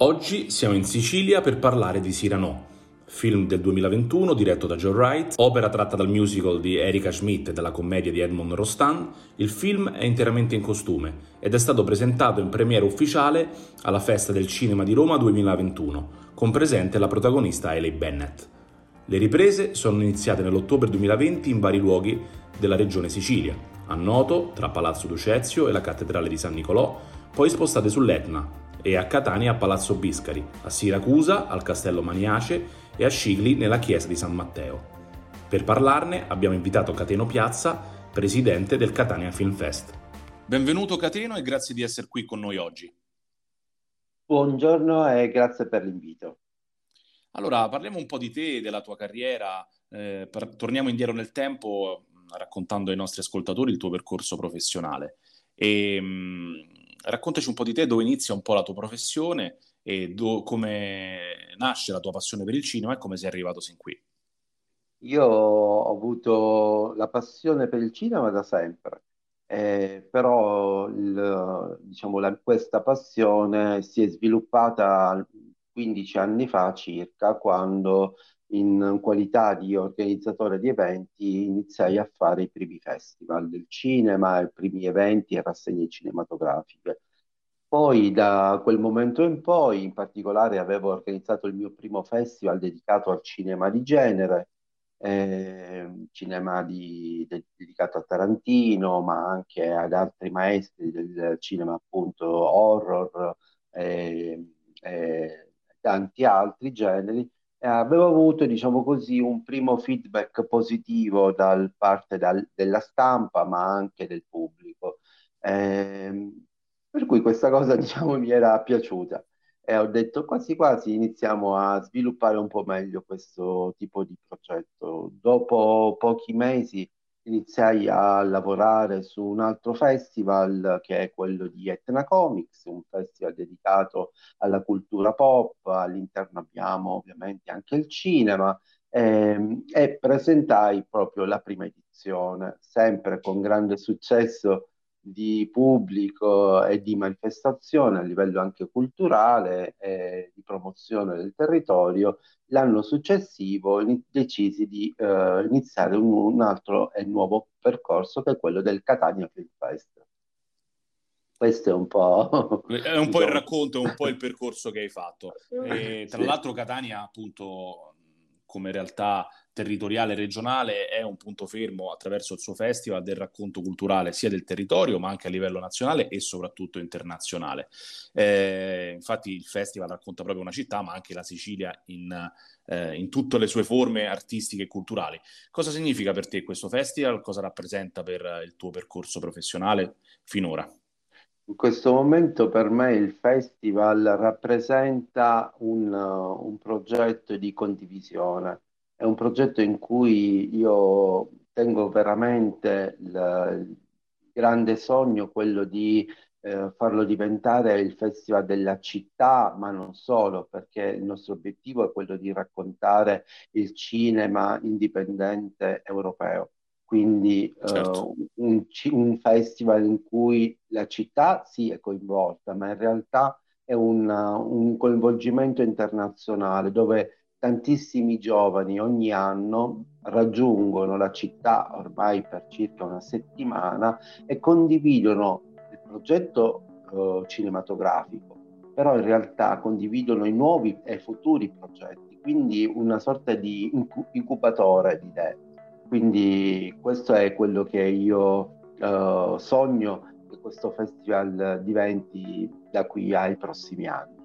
Oggi siamo in Sicilia per parlare di Cyrano, film del 2021 diretto da Joe Wright, opera tratta dal musical di Erika Schmidt e dalla commedia di Edmond Rostand. Il film è interamente in costume ed è stato presentato in premiera ufficiale alla Festa del Cinema di Roma 2021, con presente la protagonista Hailey Bennett. Le riprese sono iniziate nell'ottobre 2020 in vari luoghi della regione Sicilia, a Noto, tra Palazzo Ducezio e la cattedrale di San Nicolò, poi spostate sull'Etna, e a Catania a Palazzo Biscari, a Siracusa al Castello Maniace e a Scigli nella chiesa di San Matteo. Per parlarne abbiamo invitato Cateno Piazza, presidente del Catania Film Fest. Benvenuto Cateno e grazie di essere qui con noi oggi. Buongiorno e grazie per l'invito. Allora, parliamo un po' di te, della tua carriera, eh, per, torniamo indietro nel tempo raccontando ai nostri ascoltatori il tuo percorso professionale. E, mh, raccontaci un po' di te, dove inizia un po' la tua professione e do, come nasce la tua passione per il cinema e come sei arrivato sin qui. Io ho avuto la passione per il cinema da sempre, eh, però il, diciamo, la, questa passione si è sviluppata 15 anni fa circa, quando in qualità di organizzatore di eventi iniziai a fare i primi festival del cinema, i primi eventi e rassegne cinematografiche. Poi da quel momento in poi, in particolare, avevo organizzato il mio primo festival dedicato al cinema di genere, eh, cinema di, de, dedicato a Tarantino, ma anche ad altri maestri del cinema appunto horror e eh, tanti altri generi eh, avevo avuto, diciamo così, un primo feedback positivo da parte dal, della stampa, ma anche del pubblico. Eh, per cui questa cosa, diciamo, mi era piaciuta e ho detto quasi quasi iniziamo a sviluppare un po' meglio questo tipo di progetto. Dopo pochi mesi iniziai a lavorare su un altro festival che è quello di Etna Comics, un festival dedicato alla cultura pop, all'interno abbiamo ovviamente anche il cinema ehm, e presentai proprio la prima edizione, sempre con grande successo di pubblico e di manifestazione a livello anche culturale e di promozione del territorio, l'anno successivo in- decisi di eh, iniziare un, un, altro e nuovo percorso che è quello del Catania Film Fest. Questo è un po'... È un po' il racconto, un po' il percorso che hai fatto. E, tra sì. l'altro Catania appunto come realtà territoriale regionale è un punto fermo attraverso il suo festival del racconto culturale sia del territorio ma anche a livello nazionale e soprattutto internazionale. Eh, infatti il festival racconta proprio una città ma anche la Sicilia in, eh, in tutte le sue forme artistiche e culturali. Cosa significa per te questo festival? Cosa rappresenta per il tuo percorso professionale finora? In questo momento per me il festival rappresenta un, un progetto di condivisione è un progetto in cui io tengo veramente il, grande sogno, quello di eh, farlo diventare il festival della città, ma non solo, perché il nostro obiettivo è quello di raccontare il cinema indipendente europeo. Quindi certo. uh, un, un, festival in cui la città sì è coinvolta, ma in realtà è un, un coinvolgimento internazionale dove tantissimi giovani ogni anno raggiungono la città ormai per circa una settimana e condividono il progetto eh, cinematografico, però in realtà condividono i nuovi e futuri progetti. quindi una sorta di incubatore di idee. Quindi questo è quello che io uh, sogno che questo festival diventi da qui ai prossimi anni.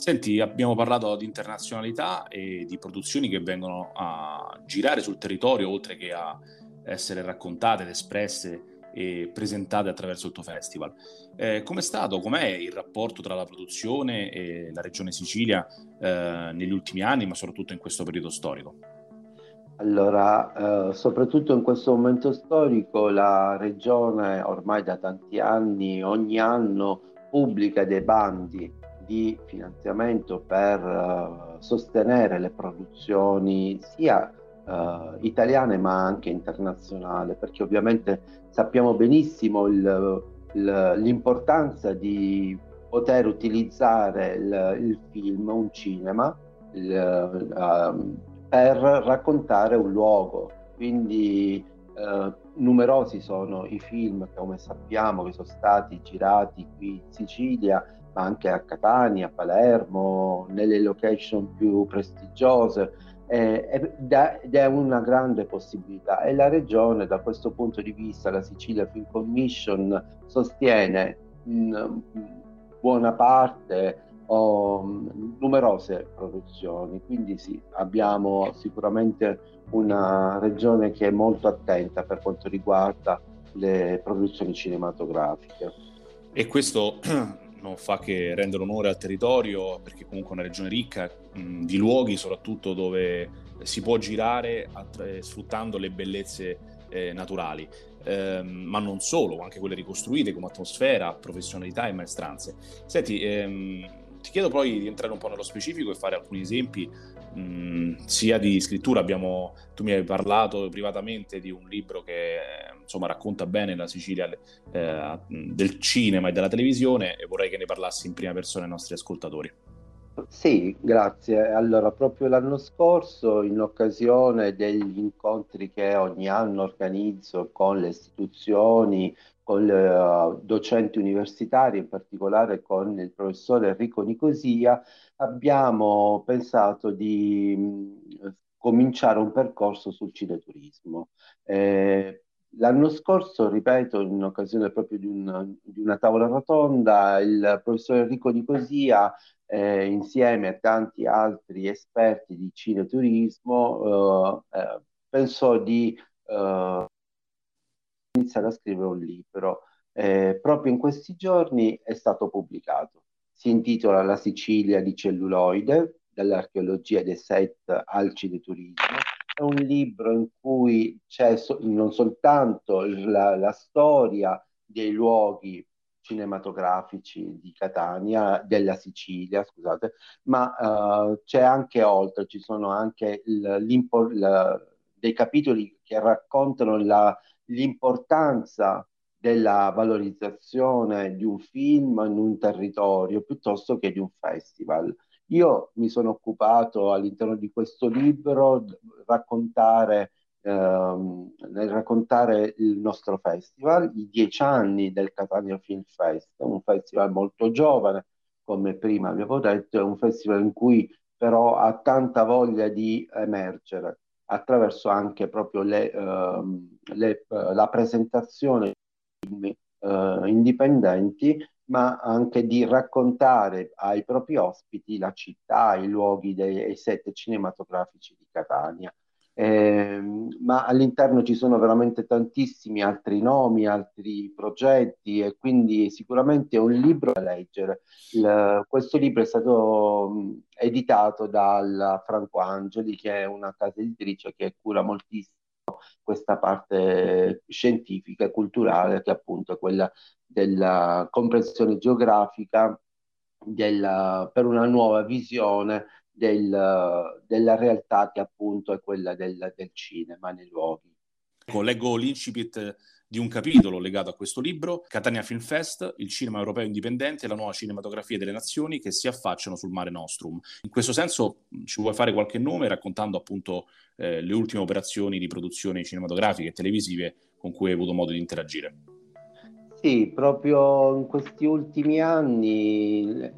Senti, abbiamo parlato di internazionalità e di produzioni che vengono a girare sul territorio, oltre che a essere raccontate ed espresse e presentate attraverso il tuo festival. Eh, com'è stato, com'è il rapporto tra la produzione e la regione Sicilia eh, negli ultimi anni, ma soprattutto in questo periodo storico? Allora, eh, soprattutto in questo momento storico, la regione ormai da tanti anni, ogni anno pubblica dei bandi di finanziamento per uh, sostenere le produzioni sia uh, italiane ma anche internazionali, perché ovviamente sappiamo benissimo il, il, l'importanza di poter utilizzare il, il film, un cinema, uh, per raccontare un luogo. Quindi eh, numerosi sono i film, come sappiamo, che sono stati girati qui in Sicilia, ma anche a Catania, a Palermo, nelle location più prestigiose. Eh, ed è una grande possibilità e la regione da questo punto di vista, la Sicilia Film Commission sostiene in buona parte ho numerose produzioni, quindi sì, abbiamo sicuramente una regione che è molto attenta per quanto riguarda le produzioni cinematografiche. E questo non fa che rendere onore al territorio, perché comunque è una regione ricca mh, di luoghi, soprattutto dove si può girare attra- sfruttando le bellezze eh, naturali. Eh, ma non solo, anche quelle ricostruite come atmosfera, professionalità e maestranze. Senti, ehm, ti chiedo poi di entrare un po' nello specifico e fare alcuni esempi mh, sia di scrittura, abbiamo, tu mi hai parlato privatamente di un libro che insomma racconta bene la Sicilia eh, del cinema e della televisione e vorrei che ne parlassi in prima persona ai nostri ascoltatori. Sì, grazie. Allora, proprio l'anno scorso, in occasione degli incontri che ogni anno organizzo con le istituzioni, con i uh, docenti universitari, in particolare con il professore Enrico Nicosia, abbiamo pensato di mh, mm, cominciare un percorso sul cineturismo. Eh, L'anno scorso, ripeto, in occasione proprio di una, di una, tavola rotonda, il professor Enrico Nicosia eh, insieme a tanti altri esperti di cineturismo, eh, eh, pensò di eh, iniziare a scrivere un libro. Eh, proprio in questi giorni è stato pubblicato. Si intitola La Sicilia di celluloide, dall'archeologia dei set al cineturismo. È un libro in cui c'è so- non soltanto la, la storia dei luoghi cinematografici di Catania, della Sicilia, scusate, ma uh, c'è anche oltre, ci sono anche dei capitoli che raccontano la, l'importanza della valorizzazione di un film in un territorio piuttosto che di un festival. Io mi sono occupato all'interno di questo libro raccontare ehm, nel raccontare il nostro festival, i dieci anni del Catania Film Fest, un festival molto giovane, come prima avevo detto, è un festival in cui però ha tanta voglia di emergere attraverso anche proprio le, ehm, le, la presentazione di eh, indipendenti, ma anche di raccontare ai propri ospiti la città, i luoghi dei set cinematografici di Catania eh, ma all'interno ci sono veramente tantissimi altri nomi, altri progetti e quindi sicuramente è un libro da leggere. Il, questo libro è stato editato dalla Franco Angeli, che è una casa editrice che cura moltissimo questa parte scientifica e culturale, che appunto è quella della comprensione geografica della, per una nuova visione del, della realtà che appunto è quella del, del cinema nei luoghi. Ecco, leggo l'incipit di un capitolo legato a questo libro, Catania Film Fest, il cinema europeo indipendente e la nuova cinematografia delle nazioni che si affacciano sul mare nostrum. In questo senso ci vuoi fare qualche nome raccontando appunto eh, le ultime operazioni di produzione cinematografiche e televisive con cui hai avuto modo di interagire? Sì, proprio in questi ultimi anni,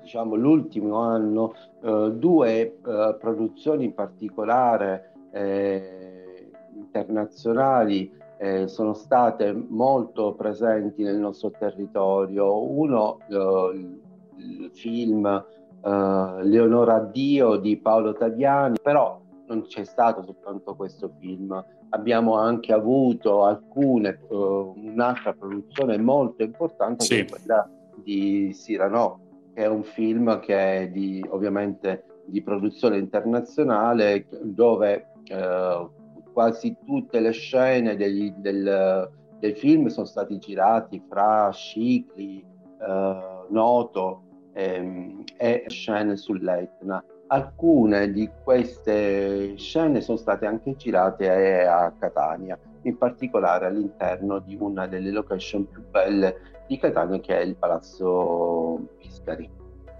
diciamo l'ultimo anno, eh, due eh, produzioni in particolare eh, internazionali eh, sono state molto presenti nel nostro territorio. Uno, eh, il film eh, Leonora Dio di Paolo Taviani, però non c'è stato soltanto questo film, abbiamo anche avuto alcune, uh, un'altra produzione molto importante sì. che è quella di Cyrano, che è un film che è di, ovviamente di produzione internazionale dove uh, quasi tutte le scene degli, del, del, film sono stati girati fra Scicli, uh, Noto ehm, e scene sull'Etna alcune di queste scene sono state anche girate a Catania, in particolare all'interno di una delle location più belle di Catania che è il Palazzo Piscari.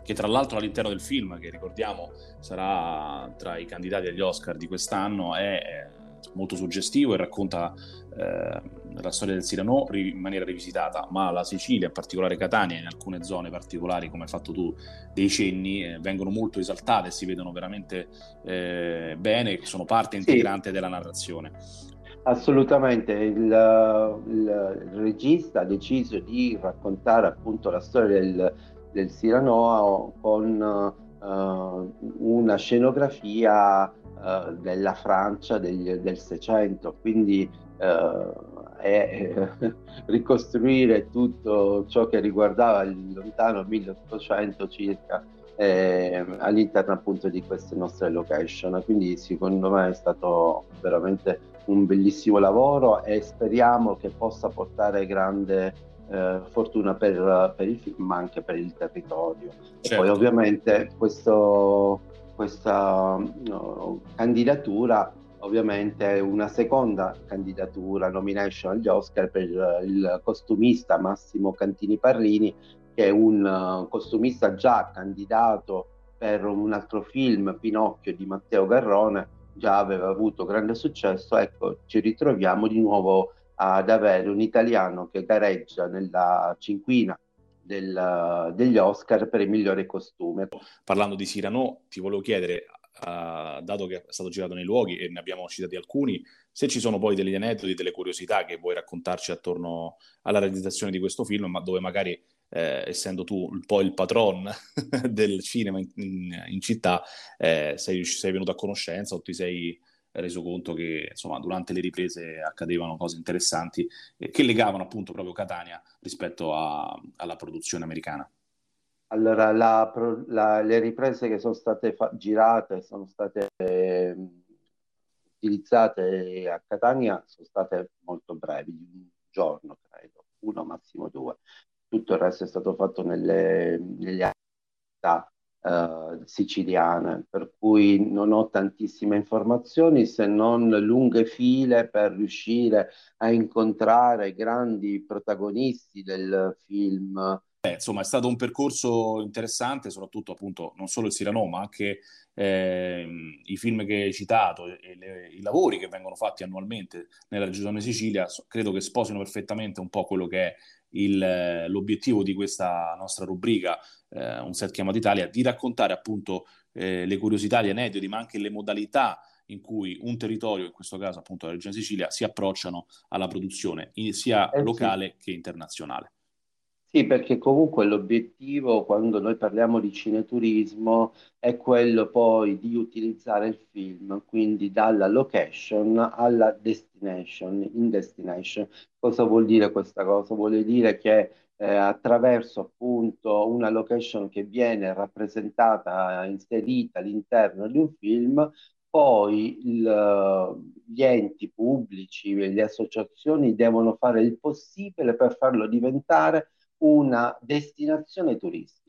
Che tra l'altro all'interno del film, che ricordiamo sarà tra i candidati agli Oscar di quest'anno, è molto suggestivo e racconta eh, la storia del Sirano in maniera rivisitata, ma la Sicilia, in particolare Catania, in alcune zone particolari, come hai fatto tu, dei cenni, eh, vengono molto esaltate e si vedono veramente eh, bene, che sono parte integrante sì. della narrazione. Assolutamente, il, il, regista ha deciso di raccontare appunto la storia del, del Sirano con uh, una scenografia uh, della Francia degli, del Seicento, quindi uh, è ricostruire tutto ciò che riguardava il lontano 1800 circa eh, all'interno appunto di queste nostre location. Quindi secondo me è stato veramente un bellissimo lavoro e speriamo che possa portare grande eh, fortuna per, per, il film ma anche per il territorio. Certo. E poi certo. ovviamente questo questa candidatura ovviamente una seconda candidatura nomination agli Oscar per il costumista Massimo Cantini Parrini che è un uh, costumista già candidato per un altro film Pinocchio di Matteo Garrone già aveva avuto grande successo. Ecco ci ritroviamo di nuovo ad avere un italiano che gareggia nella cinquina del, degli Oscar per il migliore costume. Parlando di Cyrano, ti volevo chiedere, uh, dato che è stato girato nei luoghi e ne abbiamo citati alcuni, se ci sono poi degli aneddoti, delle curiosità che vuoi raccontarci attorno alla realizzazione di questo film, ma dove magari, eh, essendo tu un po' il patron del cinema in, in, in città, eh, sei, sei venuto a conoscenza o ti sei reso conto che insomma, durante le riprese accadevano cose interessanti eh, che legavano appunto proprio Catania rispetto a, alla produzione americana. Allora, la, la, le riprese che sono state fa- girate, sono state eh, utilizzate a Catania, sono state molto brevi, di un giorno credo, uno massimo due. Tutto il resto è stato fatto nelle, negli anni eh, siciliane, per cui non ho tantissime informazioni se non lunghe file per riuscire a incontrare grandi protagonisti del film. Eh, insomma, è stato un percorso interessante, soprattutto appunto non solo il Sirano, ma anche eh, i film che hai citato e le, i lavori che vengono fatti annualmente nella regione Sicilia, credo che sposino perfettamente un po' quello che è il, l'obiettivo di questa nostra rubrica, eh, Un set chiamato Italia, di raccontare appunto eh, le curiosità, gli aneddoti, ma anche le modalità in cui un territorio, in questo caso appunto la Regione Sicilia, si approcciano alla produzione sia eh, locale che internazionale. Sì, perché comunque l'obiettivo quando noi parliamo di cineturismo è quello poi di utilizzare il film, quindi dalla location alla destination, in destination. Cosa vuol dire questa cosa? Vuol dire che eh, attraverso appunto una location che viene rappresentata, inserita all'interno di un film, poi il, gli enti pubblici, le associazioni devono fare il possibile per farlo diventare una destinazione turistica.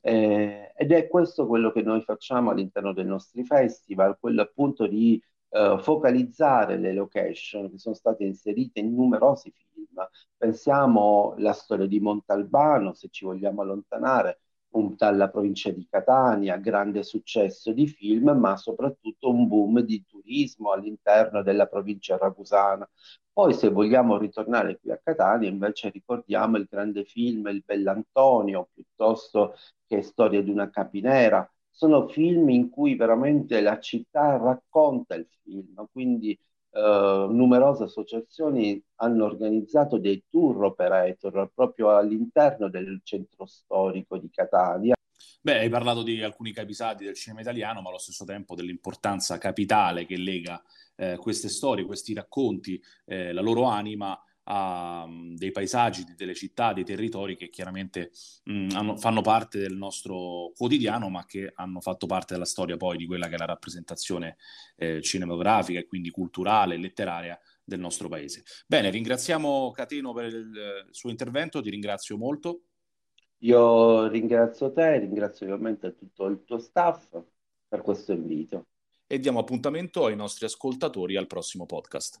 Eh, ed è questo quello che noi facciamo all'interno dei nostri festival, quello appunto di eh, focalizzare le location che sono state inserite in numerosi film. Pensiamo alla storia di Montalbano, se ci vogliamo allontanare, un, dalla provincia di Catania, grande successo di film, ma soprattutto un boom di turismo all'interno della provincia ragusana. Poi se vogliamo ritornare qui a Catania, invece ricordiamo il grande film Il Bell'Antonio, piuttosto che Storia di una capinera. Sono film in cui veramente la città racconta il film, quindi Uh, numerose associazioni hanno organizzato dei tour operator proprio all'interno del centro storico di Catania. Beh, hai parlato di alcuni capisati del cinema italiano, ma allo stesso tempo dell'importanza capitale che lega eh, queste storie, questi racconti, eh, la loro anima a dei paesaggi, delle città, dei territori che chiaramente mh, hanno, fanno parte del nostro quotidiano, ma che hanno fatto parte della storia poi di quella che è la rappresentazione eh, cinematografica e quindi culturale e letteraria del nostro paese. Bene, ringraziamo Cateno per il suo intervento, ti ringrazio molto. Io ringrazio te, ringrazio ovviamente tutto il tuo staff per questo invito. E diamo appuntamento ai nostri ascoltatori al prossimo podcast.